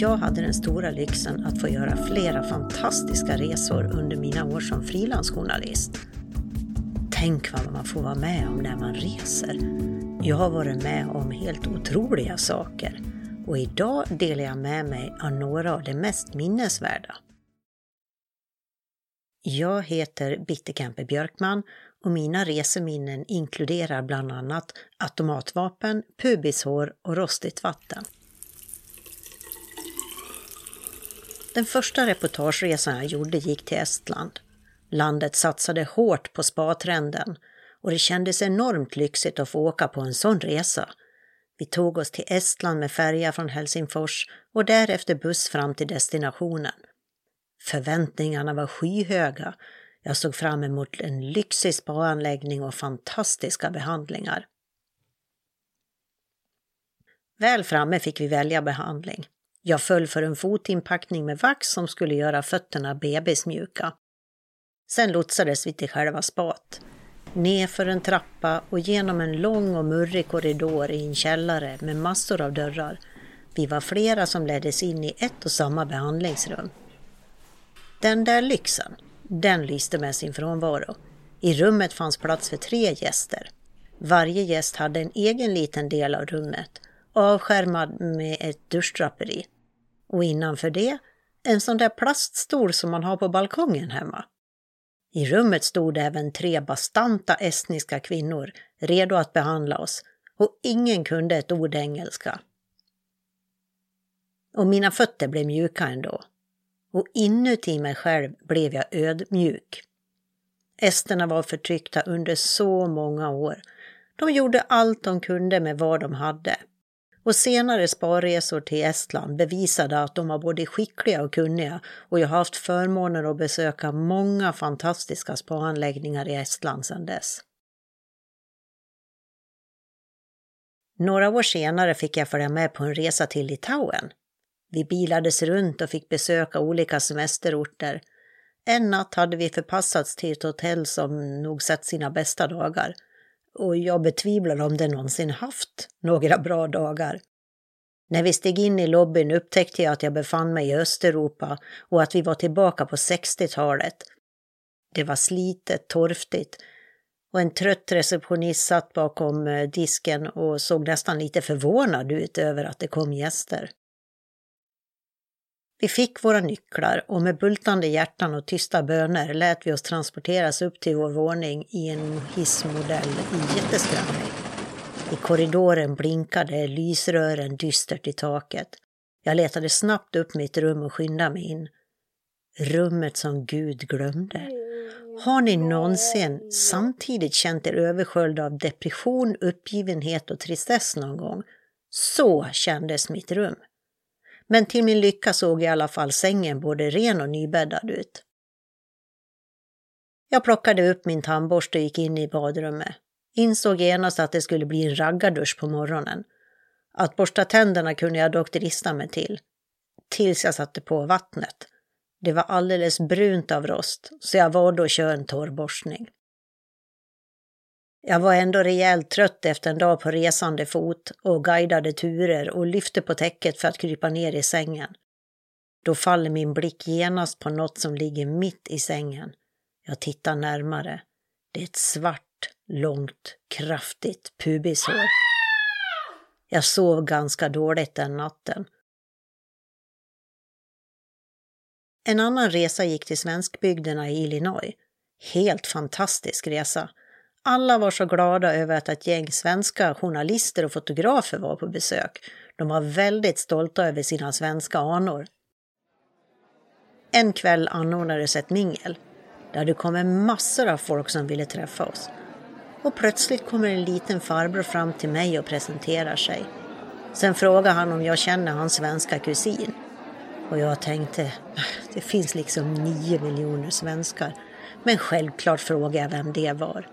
Jag hade den stora lyxen att få göra flera fantastiska resor under mina år som frilansjournalist. Tänk vad man får vara med om när man reser. Jag har varit med om helt otroliga saker och idag delar jag med mig av några av de mest minnesvärda. Jag heter Bitterkampe Björkman och mina reseminnen inkluderar bland annat automatvapen, pubishår och rostigt vatten. Den första reportageresan jag gjorde gick till Estland. Landet satsade hårt på spatrenden och det kändes enormt lyxigt att få åka på en sån resa. Vi tog oss till Estland med färja från Helsingfors och därefter buss fram till destinationen. Förväntningarna var skyhöga. Jag såg fram emot en lyxig spaanläggning och fantastiska behandlingar. Väl framme fick vi välja behandling. Jag föll för en fotinpackning med vax som skulle göra fötterna bebismjuka. Sen lotsades vi till själva spat. Nerför en trappa och genom en lång och murrig korridor i en källare med massor av dörrar. Vi var flera som leddes in i ett och samma behandlingsrum. Den där lyxen, den lyste med sin frånvaro. I rummet fanns plats för tre gäster. Varje gäst hade en egen liten del av rummet, avskärmad med ett duschdraperi. Och innanför det, en sån där plaststol som man har på balkongen hemma. I rummet stod även tre bastanta estniska kvinnor redo att behandla oss och ingen kunde ett ord engelska. Och mina fötter blev mjuka ändå. Och inuti mig själv blev jag ödmjuk. Esterna var förtryckta under så många år. De gjorde allt de kunde med vad de hade. Och senare sparresor till Estland bevisade att de var både skickliga och kunniga och jag har haft förmånen att besöka många fantastiska spaanläggningar i Estland sedan dess. Några år senare fick jag följa med på en resa till Litauen. Vi bilades runt och fick besöka olika semesterorter. En natt hade vi förpassats till ett hotell som nog sett sina bästa dagar och jag betvivlar om det någonsin haft några bra dagar. När vi steg in i lobbyn upptäckte jag att jag befann mig i Östeuropa och att vi var tillbaka på 60-talet. Det var slitet, torftigt och en trött receptionist satt bakom eh, disken och såg nästan lite förvånad ut över att det kom gäster. Vi fick våra nycklar och med bultande hjärtan och tysta böner lät vi oss transporteras upp till vår våning i en hissmodell i jätteskramlig. I korridoren blinkade lysrören dystert i taket. Jag letade snabbt upp mitt rum och skyndade mig in. Rummet som Gud glömde. Har ni någonsin samtidigt känt er översköljda av depression, uppgivenhet och tristess någon gång? Så kändes mitt rum. Men till min lycka såg i alla fall sängen både ren och nybäddad ut. Jag plockade upp min tandborste och gick in i badrummet. Insåg genast att det skulle bli en raggardusch på morgonen. Att borsta tänderna kunde jag dock drista mig till. Tills jag satte på vattnet. Det var alldeles brunt av rost, så jag valde att köra en torrborstning. Jag var ändå rejält trött efter en dag på resande fot och guidade turer och lyfte på täcket för att krypa ner i sängen. Då faller min blick genast på något som ligger mitt i sängen. Jag tittar närmare. Det är ett svart, långt, kraftigt pubishår. Jag sov ganska dåligt den natten. En annan resa gick till svenskbygderna i Illinois. Helt fantastisk resa. Alla var så glada över att ett gäng svenska journalister och fotografer var på besök. De var väldigt stolta över sina svenska anor. En kväll anordnades ett mingel. Det hade kommit massor av folk som ville träffa oss. Och plötsligt kommer en liten farbror fram till mig och presenterar sig. Sen frågar han om jag känner hans svenska kusin. Och jag tänkte, det finns liksom nio miljoner svenskar. Men självklart frågade jag vem det var.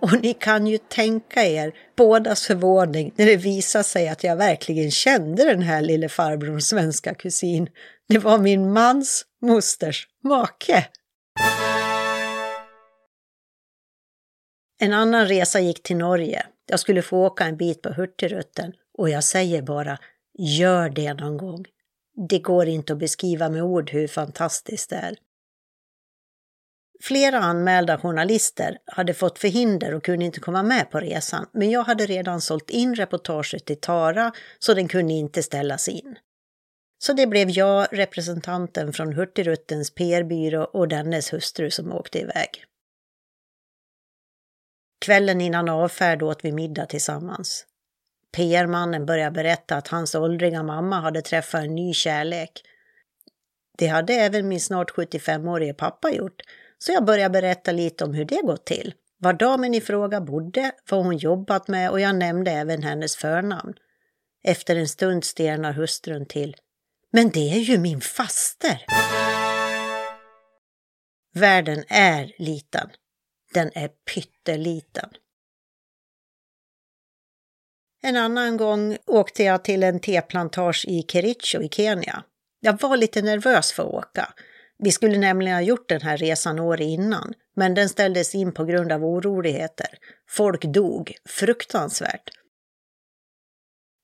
Och ni kan ju tänka er bådas förvåning när det visade sig att jag verkligen kände den här lille farbrorns svenska kusin. Det var min mans mosters make. En annan resa gick till Norge. Jag skulle få åka en bit på Hurtigruten och jag säger bara, gör det någon gång. Det går inte att beskriva med ord hur fantastiskt det är. Flera anmälda journalister hade fått förhinder och kunde inte komma med på resan, men jag hade redan sålt in reportaget till Tara så den kunde inte ställas in. Så det blev jag, representanten från Hurtigruttens PR-byrå och dennes hustru som åkte iväg. Kvällen innan avfärd åt vi middag tillsammans. PR-mannen började berätta att hans åldriga mamma hade träffat en ny kärlek. Det hade även min snart 75-årige pappa gjort, så jag började berätta lite om hur det gått till, var damen i fråga bodde, vad hon jobbat med och jag nämnde även hennes förnamn. Efter en stund stelnar hustrun till. Men det är ju min faster! Världen är liten. Den är pytteliten. En annan gång åkte jag till en teplantage i Kericho i Kenya. Jag var lite nervös för att åka. Vi skulle nämligen ha gjort den här resan år innan, men den ställdes in på grund av oroligheter. Folk dog, fruktansvärt.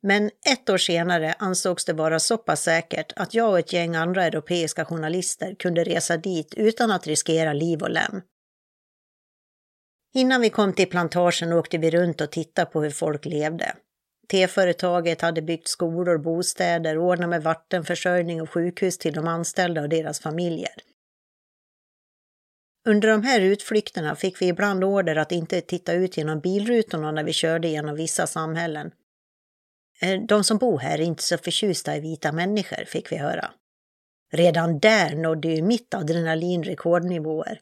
Men ett år senare ansågs det vara så pass säkert att jag och ett gäng andra europeiska journalister kunde resa dit utan att riskera liv och lem. Innan vi kom till plantagen åkte vi runt och tittade på hur folk levde. T-företaget hade byggt skolor, bostäder, ordnat med vattenförsörjning och sjukhus till de anställda och deras familjer. Under de här utflykterna fick vi ibland order att inte titta ut genom bilrutorna när vi körde genom vissa samhällen. Eh, de som bor här är inte så förtjusta i vita människor, fick vi höra. Redan där nådde ju mitt adrenalin rekordnivåer.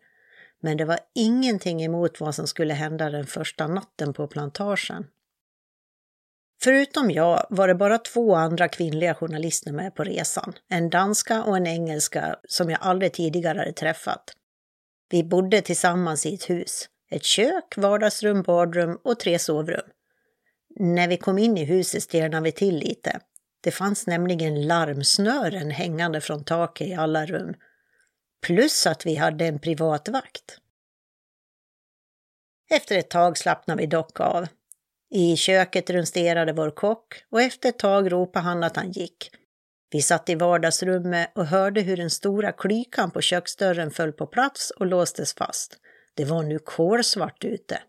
Men det var ingenting emot vad som skulle hända den första natten på plantagen. Förutom jag var det bara två andra kvinnliga journalister med på resan. En danska och en engelska som jag aldrig tidigare hade träffat. Vi bodde tillsammans i ett hus. Ett kök, vardagsrum, badrum och tre sovrum. När vi kom in i huset stelnade vi till lite. Det fanns nämligen larmsnören hängande från taket i alla rum. Plus att vi hade en privatvakt. Efter ett tag slappnade vi dock av. I köket rumsterade vår kock och efter ett tag ropade han att han gick. Vi satt i vardagsrummet och hörde hur den stora klykan på köksdörren föll på plats och låstes fast. Det var nu kolsvart ute.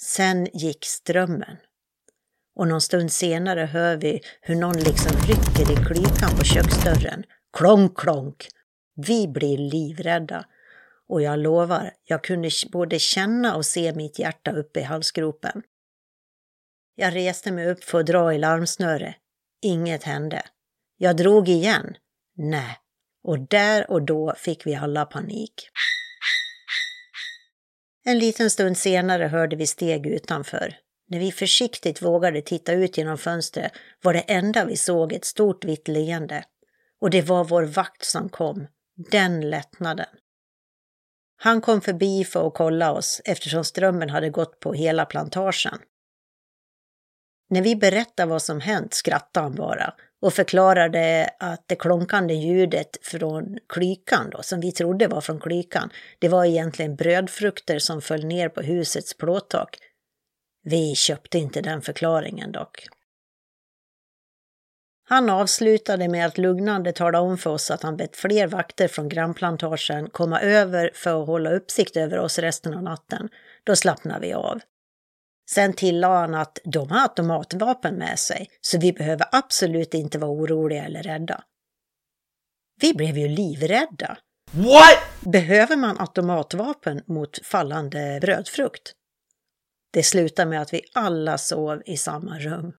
Sen gick strömmen. Och någon stund senare hör vi hur någon liksom rycker i klykan på köksdörren. Klonk, klonk! Vi blir livrädda. Och jag lovar, jag kunde både känna och se mitt hjärta uppe i halsgropen. Jag reste mig upp för att dra i larmsnöre. Inget hände. Jag drog igen. Nej. Och där och då fick vi alla panik. En liten stund senare hörde vi steg utanför. När vi försiktigt vågade titta ut genom fönstret var det enda vi såg ett stort vitt leende. Och det var vår vakt som kom. Den lättnaden. Han kom förbi för att kolla oss eftersom strömmen hade gått på hela plantagen. När vi berättade vad som hänt skrattade han bara och förklarade att det klonkande ljudet från klykan då, som vi trodde var från klykan, det var egentligen brödfrukter som föll ner på husets plåttak. Vi köpte inte den förklaringen dock. Han avslutade med att lugnande tala om för oss att han bett fler vakter från grannplantagen komma över för att hålla uppsikt över oss resten av natten. Då slappnade vi av. Sen tillade han att de har automatvapen med sig, så vi behöver absolut inte vara oroliga eller rädda. Vi blev ju livrädda. What? Behöver man automatvapen mot fallande brödfrukt? Det slutade med att vi alla sov i samma rum.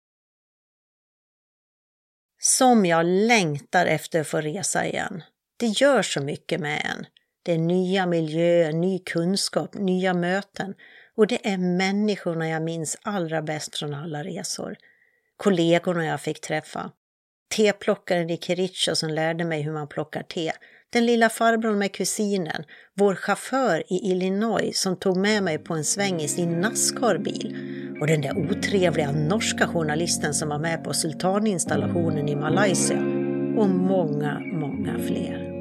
Som jag längtar efter att få resa igen. Det gör så mycket med en. Det är nya miljöer, ny kunskap, nya möten och det är människorna jag minns allra bäst från alla resor. Kollegorna jag fick träffa. Teplockaren i Kericho som lärde mig hur man plockar te. Den lilla farbrorn med kusinen. Vår chaufför i Illinois som tog med mig på en sväng i sin Nascar-bil. Och den där otrevliga norska journalisten som var med på sultaninstallationen i Malaysia. Och många, många fler.